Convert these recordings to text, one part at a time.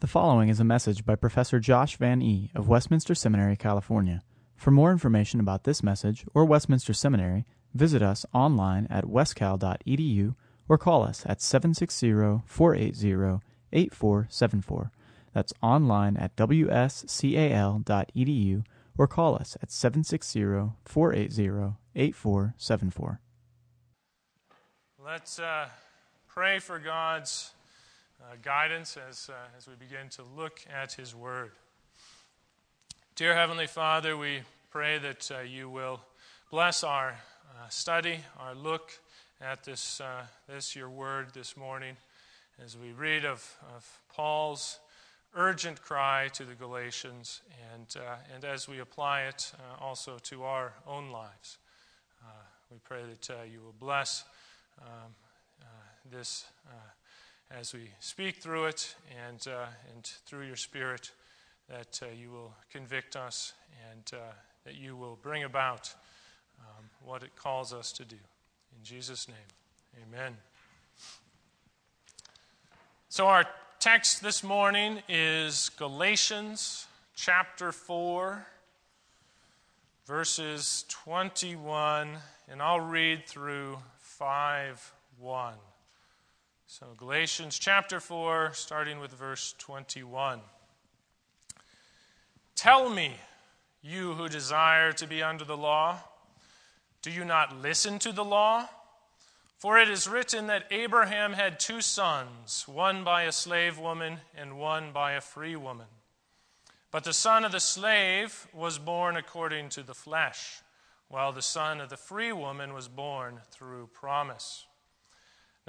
The following is a message by Professor Josh Van E. of Westminster Seminary, California. For more information about this message or Westminster Seminary, visit us online at wscal.edu or call us at 760 480 8474. That's online at wscal.edu or call us at 760 480 8474. Let's uh, pray for God's uh, guidance as, uh, as we begin to look at His Word. Dear Heavenly Father, we pray that uh, you will bless our uh, study, our look at this, uh, this, your Word this morning, as we read of, of Paul's urgent cry to the Galatians, and, uh, and as we apply it also to our own lives. we pray that you will bless um, this as we speak through it and, uh, and through your Spirit, that uh, you will convict us and uh, that you will bring about um, what it calls us to do. In Jesus' name, amen. So, our text this morning is Galatians chapter 4, verses 21, and I'll read through 5 1. So, Galatians chapter 4, starting with verse 21. Tell me, you who desire to be under the law, do you not listen to the law? For it is written that Abraham had two sons, one by a slave woman and one by a free woman. But the son of the slave was born according to the flesh, while the son of the free woman was born through promise.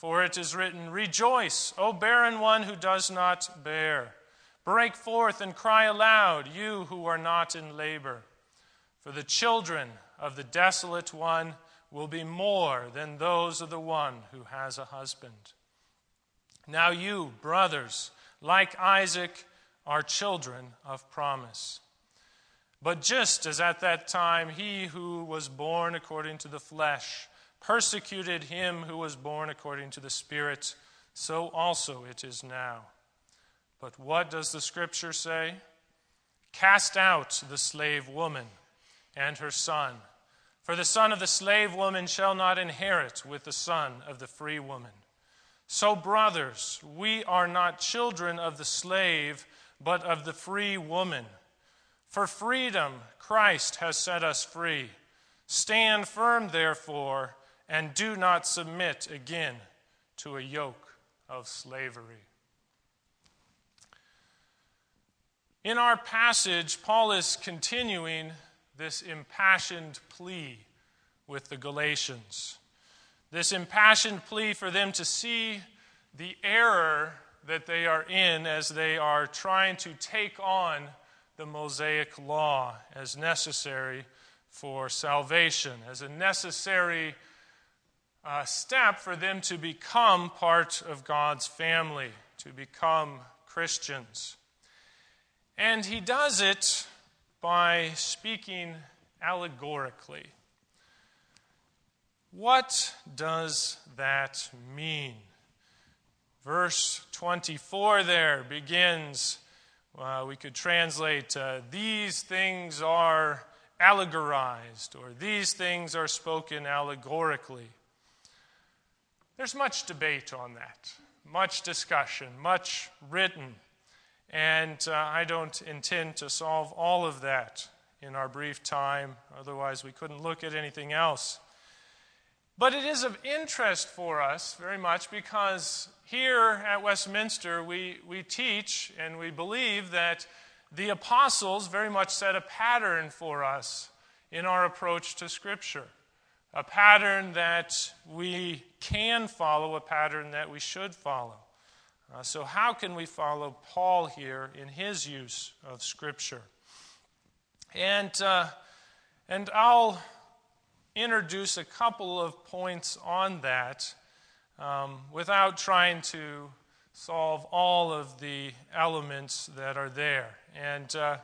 For it is written, Rejoice, O barren one who does not bear. Break forth and cry aloud, you who are not in labor. For the children of the desolate one will be more than those of the one who has a husband. Now you, brothers, like Isaac, are children of promise. But just as at that time he who was born according to the flesh, persecuted him who was born according to the Spirit, so also it is now. But what does the Scripture say? Cast out the slave woman and her son, for the son of the slave woman shall not inherit with the son of the free woman. So, brothers, we are not children of the slave, but of the free woman. For freedom, Christ has set us free. Stand firm, therefore and do not submit again to a yoke of slavery. In our passage, Paul is continuing this impassioned plea with the Galatians. This impassioned plea for them to see the error that they are in as they are trying to take on the Mosaic law as necessary for salvation, as a necessary uh, step for them to become part of God's family, to become Christians. And he does it by speaking allegorically. What does that mean? Verse 24 there begins, uh, we could translate, uh, these things are allegorized, or these things are spoken allegorically. There's much debate on that, much discussion, much written, and uh, I don't intend to solve all of that in our brief time, otherwise, we couldn't look at anything else. But it is of interest for us very much because here at Westminster we, we teach and we believe that the apostles very much set a pattern for us in our approach to Scripture a pattern that we can follow, a pattern that we should follow. Uh, so, how can we follow Paul here in his use of Scripture? And, uh, and I'll introduce a couple of points on that um, without trying to solve all of the elements that are there. And, uh,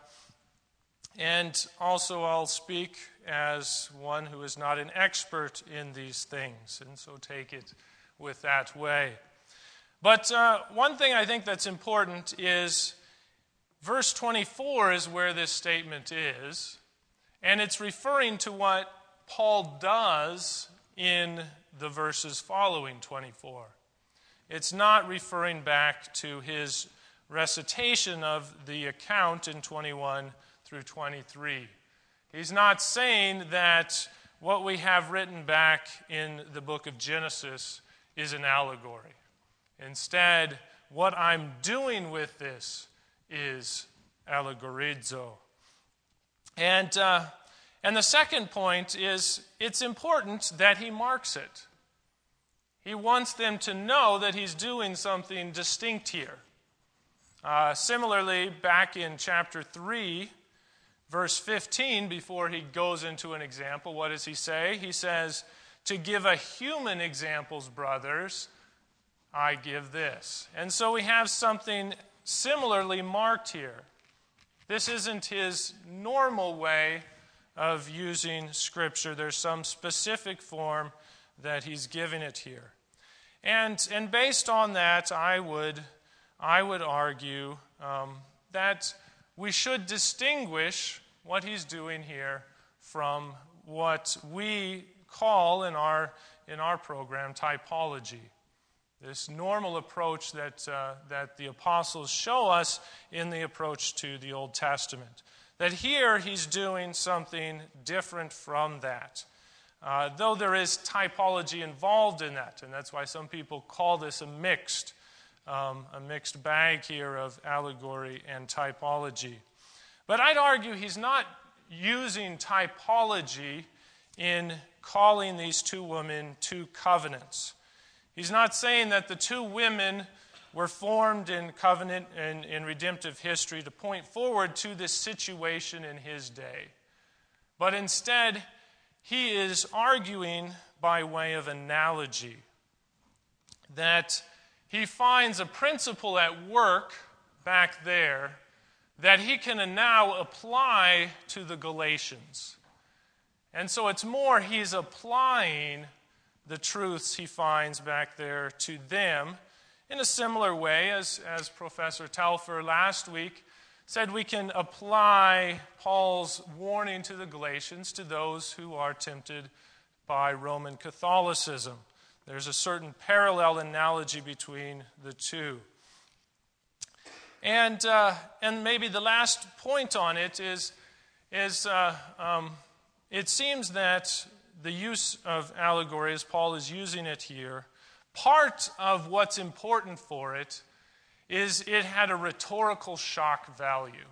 and also, I'll speak as one who is not an expert in these things, and so take it with that way. But uh, one thing I think that's important is verse 24 is where this statement is, and it's referring to what Paul does in the verses following 24. It's not referring back to his recitation of the account in 21 through 23. He's not saying that what we have written back in the book of Genesis is an allegory. Instead, what I'm doing with this is allegorizo. And, uh, and the second point is it's important that he marks it. He wants them to know that he's doing something distinct here. Uh, similarly, back in chapter 3, verse 15, before he goes into an example, what does he say? He says, To give a human examples, brothers, I give this. And so we have something similarly marked here. This isn't his normal way of using Scripture, there's some specific form that he's giving it here. And, and based on that, I would, I would argue um, that we should distinguish what he's doing here from what we call in our, in our program typology. This normal approach that, uh, that the apostles show us in the approach to the Old Testament. That here he's doing something different from that. Uh, though there is typology involved in that, and that's why some people call this a mixed, um, a mixed bag here of allegory and typology. But I'd argue he's not using typology in calling these two women two covenants. He's not saying that the two women were formed in covenant and in redemptive history to point forward to this situation in his day. But instead, he is arguing by way of analogy that he finds a principle at work back there that he can now apply to the Galatians. And so it's more he's applying the truths he finds back there to them in a similar way as, as Professor Telfer last week said we can apply Paul's warning to the Galatians to those who are tempted by Roman Catholicism. There's a certain parallel analogy between the two. And, uh, and maybe the last point on it is, is uh, um, it seems that the use of allegory, as Paul is using it here, part of what's important for it is it had a rhetorical shock value.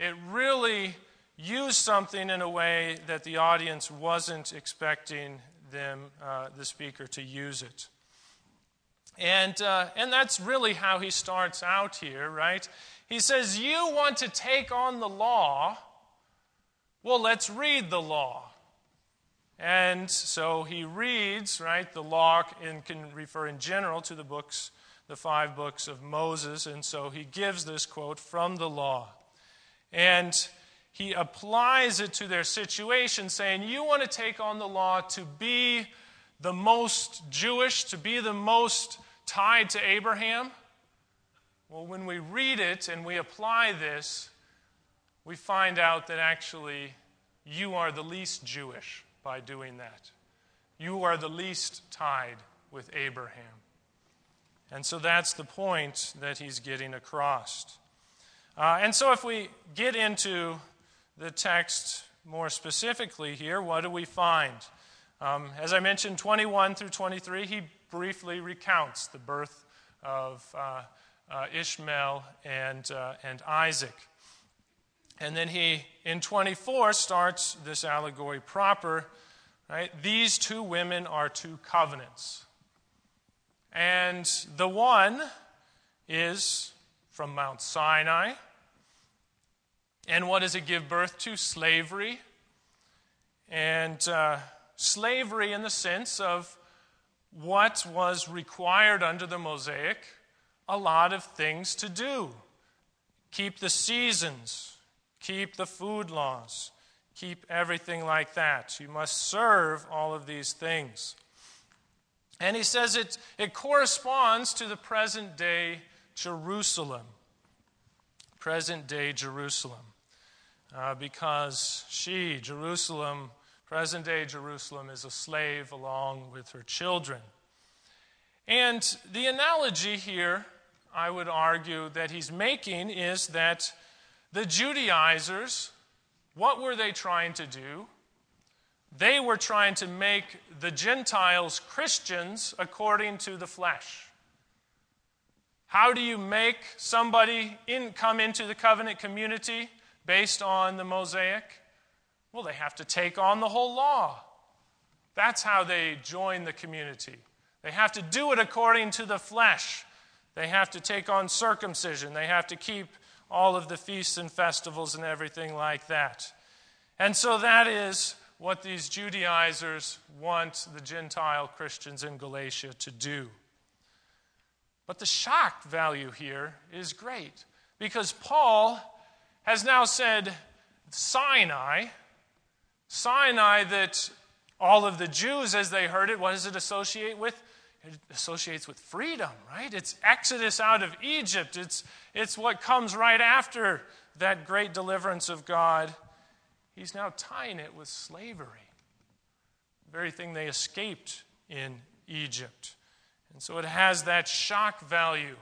It really used something in a way that the audience wasn't expecting them, uh, the speaker, to use it. And, uh, and that's really how he starts out here, right? He says, You want to take on the law? Well, let's read the law. And so he reads, right? The law and can refer in general to the books, the five books of Moses. And so he gives this quote from the law. And he applies it to their situation, saying, You want to take on the law to be the most Jewish, to be the most tied to Abraham? Well, when we read it and we apply this, we find out that actually you are the least Jewish by doing that. You are the least tied with Abraham. And so that's the point that he's getting across. Uh, and so if we get into the text more specifically here, what do we find? Um, as I mentioned, 21 through 23, he briefly recounts the birth of uh, uh, Ishmael and, uh, and Isaac. And then he, in 24, starts this allegory proper. Right? These two women are two covenants. And the one is from Mount Sinai. And what does it give birth to? Slavery. And uh, slavery in the sense of what was required under the Mosaic a lot of things to do keep the seasons, keep the food laws, keep everything like that. You must serve all of these things. And he says it, it corresponds to the present day Jerusalem. Present day Jerusalem. Uh, because she, Jerusalem, present day Jerusalem, is a slave along with her children. And the analogy here, I would argue, that he's making is that the Judaizers, what were they trying to do? They were trying to make the Gentiles Christians according to the flesh. How do you make somebody in, come into the covenant community based on the Mosaic? Well, they have to take on the whole law. That's how they join the community. They have to do it according to the flesh. They have to take on circumcision. They have to keep all of the feasts and festivals and everything like that. And so that is what these Judaizers want the Gentile Christians in Galatia to do. But the shock value here is great because Paul has now said Sinai, Sinai that all of the Jews, as they heard it, what does it associate with? It associates with freedom, right? It's Exodus out of Egypt. It's, it's what comes right after that great deliverance of God he's now tying it with slavery, the very thing they escaped in Egypt. And so it has that shock value.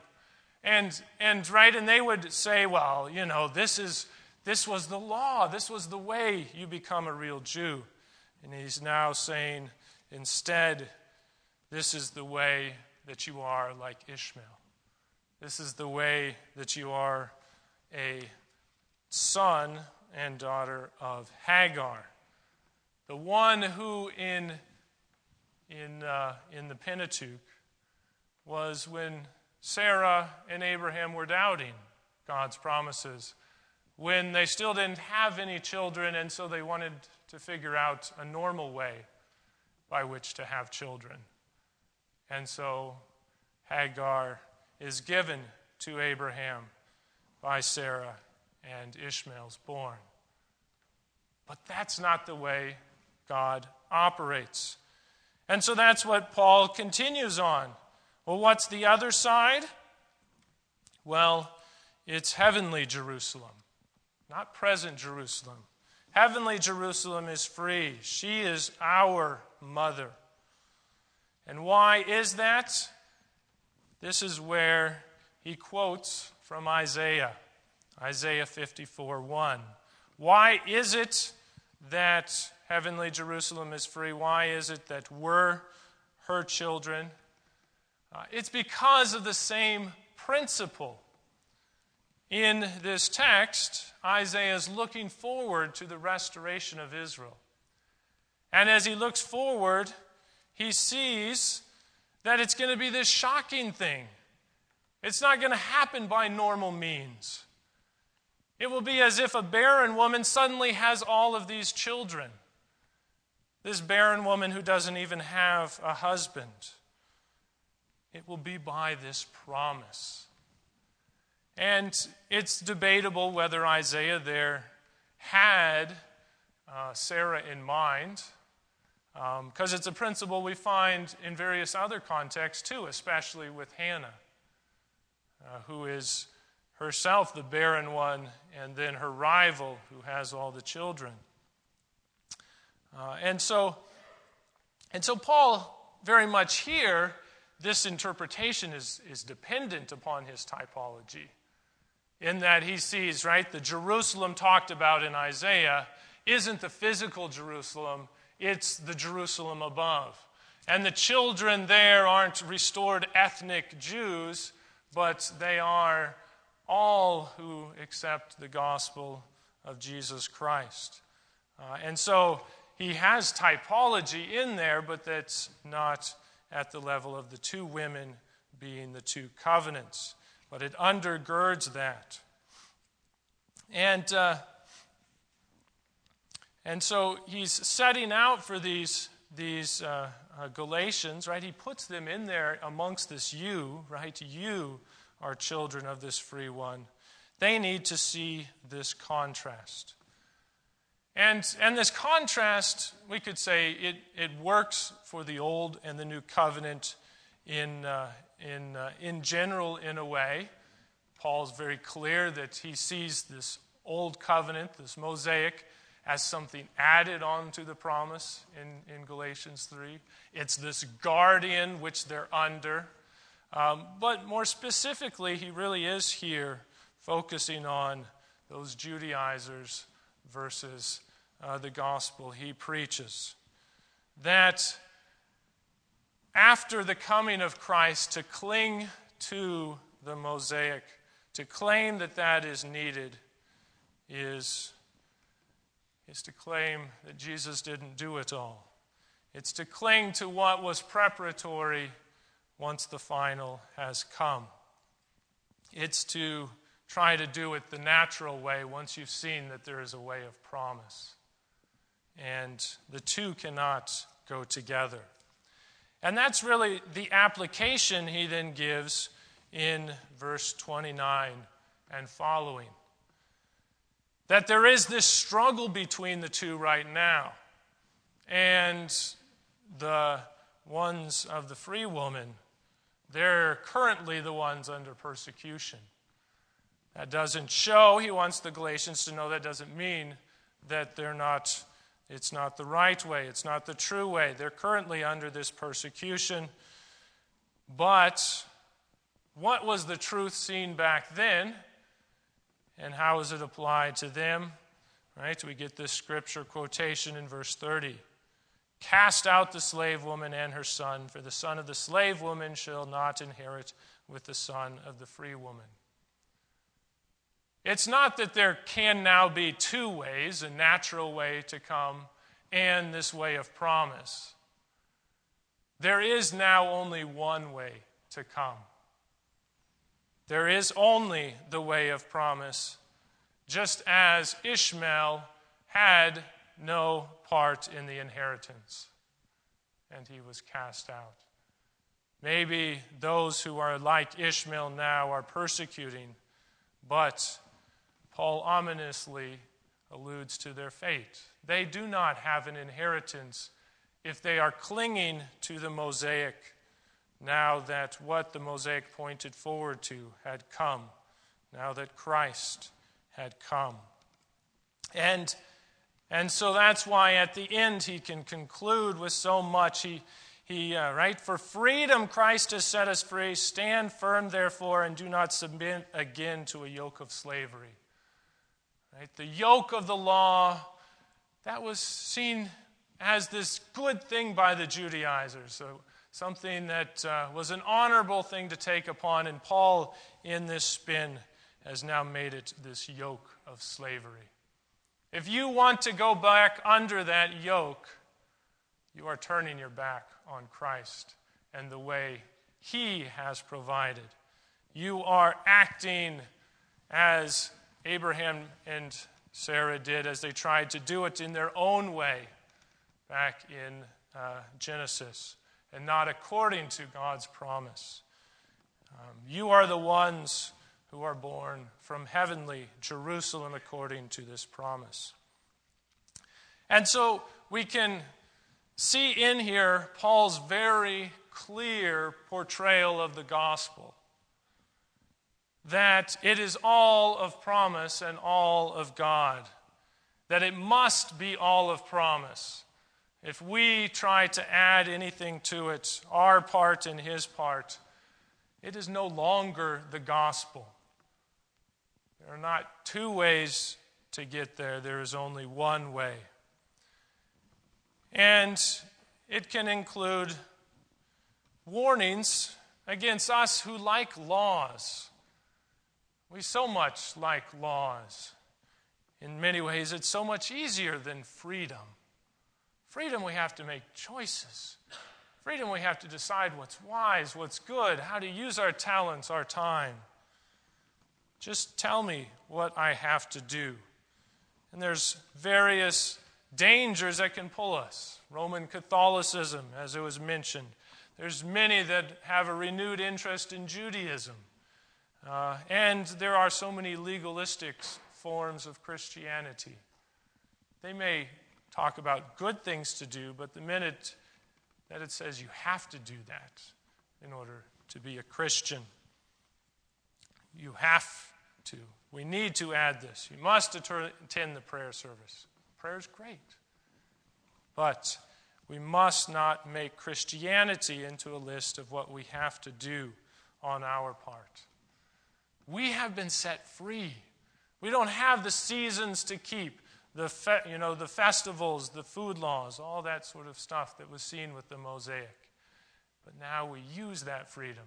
And, and right, and they would say, well, you know, this, is, this was the law, this was the way you become a real Jew. And he's now saying, instead, this is the way that you are like Ishmael. This is the way that you are a son and daughter of Hagar. The one who in, in, uh, in the Pentateuch was when Sarah and Abraham were doubting God's promises, when they still didn't have any children, and so they wanted to figure out a normal way by which to have children. And so Hagar is given to Abraham by Sarah and Ishmael's born. But that's not the way God operates. And so that's what Paul continues on. Well, what's the other side? Well, it's heavenly Jerusalem, not present Jerusalem. Heavenly Jerusalem is free. She is our mother. And why is that? This is where he quotes from Isaiah. Isaiah 54 1. Why is it that heavenly Jerusalem is free? Why is it that we're her children? Uh, it's because of the same principle. In this text, Isaiah is looking forward to the restoration of Israel. And as he looks forward, he sees that it's going to be this shocking thing. It's not going to happen by normal means. It will be as if a barren woman suddenly has all of these children. This barren woman who doesn't even have a husband. It will be by this promise. And it's debatable whether Isaiah there had uh, Sarah in mind, because um, it's a principle we find in various other contexts too, especially with Hannah, uh, who is herself the barren one, and then her rival who has all the children. Uh, and so, and so Paul very much here, this interpretation is, is dependent upon his typology. In that he sees, right, the Jerusalem talked about in Isaiah isn't the physical Jerusalem, it's the Jerusalem above. And the children there aren't restored ethnic Jews, but they are all who accept the gospel of Jesus Christ. Uh, and so he has typology in there, but that's not at the level of the two women being the two covenants. but it undergirds that. And, uh, and so he's setting out for these, these uh, uh, Galatians, right? He puts them in there amongst this you, right? You are children of this free one. They need to see this contrast. And, and this contrast, we could say, it, it works for the Old and the New Covenant in, uh, in, uh, in general, in a way. Paul's very clear that he sees this Old Covenant, this Mosaic, as something added on to the promise in, in Galatians 3. It's this guardian which they're under. Um, but more specifically, he really is here focusing on those Judaizers versus uh, the gospel he preaches. That after the coming of Christ, to cling to the Mosaic, to claim that that is needed, is, is to claim that Jesus didn't do it all. It's to cling to what was preparatory once the final has come. It's to try to do it the natural way once you've seen that there is a way of promise. And the two cannot go together. And that's really the application he then gives in verse 29 and following. That there is this struggle between the two right now. And the ones of the free woman, they're currently the ones under persecution. That doesn't show, he wants the Galatians to know that doesn't mean that they're not it's not the right way, it's not the true way. They're currently under this persecution. But what was the truth seen back then? And how is it applied to them? Right? We get this scripture quotation in verse 30. Cast out the slave woman and her son, for the son of the slave woman shall not inherit with the son of the free woman. It's not that there can now be two ways a natural way to come and this way of promise. There is now only one way to come. There is only the way of promise, just as Ishmael had no part in the inheritance and he was cast out. Maybe those who are like Ishmael now are persecuting, but Paul ominously alludes to their fate. They do not have an inheritance if they are clinging to the Mosaic now that what the Mosaic pointed forward to had come, now that Christ had come. And, and so that's why at the end he can conclude with so much. He, he uh, right? For freedom Christ has set us free. Stand firm, therefore, and do not submit again to a yoke of slavery. Right? The yoke of the law, that was seen as this good thing by the Judaizers, so something that uh, was an honorable thing to take upon. And Paul, in this spin, has now made it this yoke of slavery. If you want to go back under that yoke, you are turning your back on Christ and the way He has provided. You are acting as Abraham and Sarah did as they tried to do it in their own way back in uh, Genesis and not according to God's promise. Um, you are the ones who are born from heavenly Jerusalem according to this promise. And so we can see in here Paul's very clear portrayal of the gospel that it is all of promise and all of God, that it must be all of promise. If we try to add anything to it, our part and his part, it is no longer the gospel. There are not two ways to get there, there is only one way. And it can include warnings against us who like laws. We so much like laws. In many ways, it's so much easier than freedom. Freedom, we have to make choices. Freedom, we have to decide what's wise, what's good, how to use our talents, our time. Just tell me what I have to do. And there's various dangers that can pull us. Roman Catholicism, as it was mentioned. There's many that have a renewed interest in Judaism. Uh, and there are so many legalistic forms of Christianity. They may talk about good things to do, but the minute that it says you have to do that in order to be a Christian, you have to. We need to add this. You must attend the prayer service. Prayer is great. But we must not make Christianity into a list of what we have to do on our part. We have been set free. We don't have the seasons to keep, the, fe- you know, the festivals, the food laws, all that sort of stuff that was seen with the Mosaic. But now we use that freedom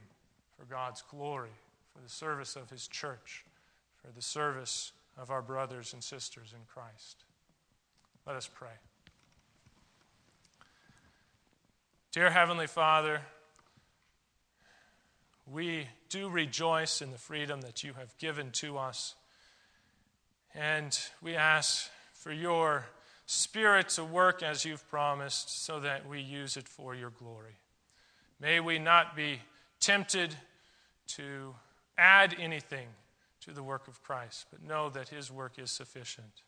for God's glory, for the service of His church, for the service of our brothers and sisters in Christ. Let us pray. Dear Heavenly Father, we do rejoice in the freedom that you have given to us. And we ask for your Spirit to work as you've promised so that we use it for your glory. May we not be tempted to add anything to the work of Christ, but know that his work is sufficient.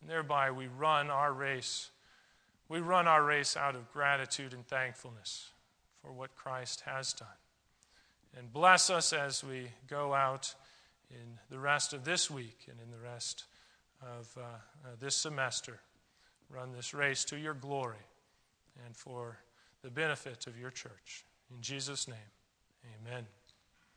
And thereby we run our race. We run our race out of gratitude and thankfulness for what Christ has done. And bless us as we go out in the rest of this week and in the rest of uh, uh, this semester. Run this race to your glory and for the benefit of your church. In Jesus' name, amen.